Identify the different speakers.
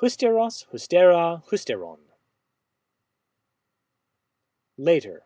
Speaker 1: Husteros, hustera, husteron. Later.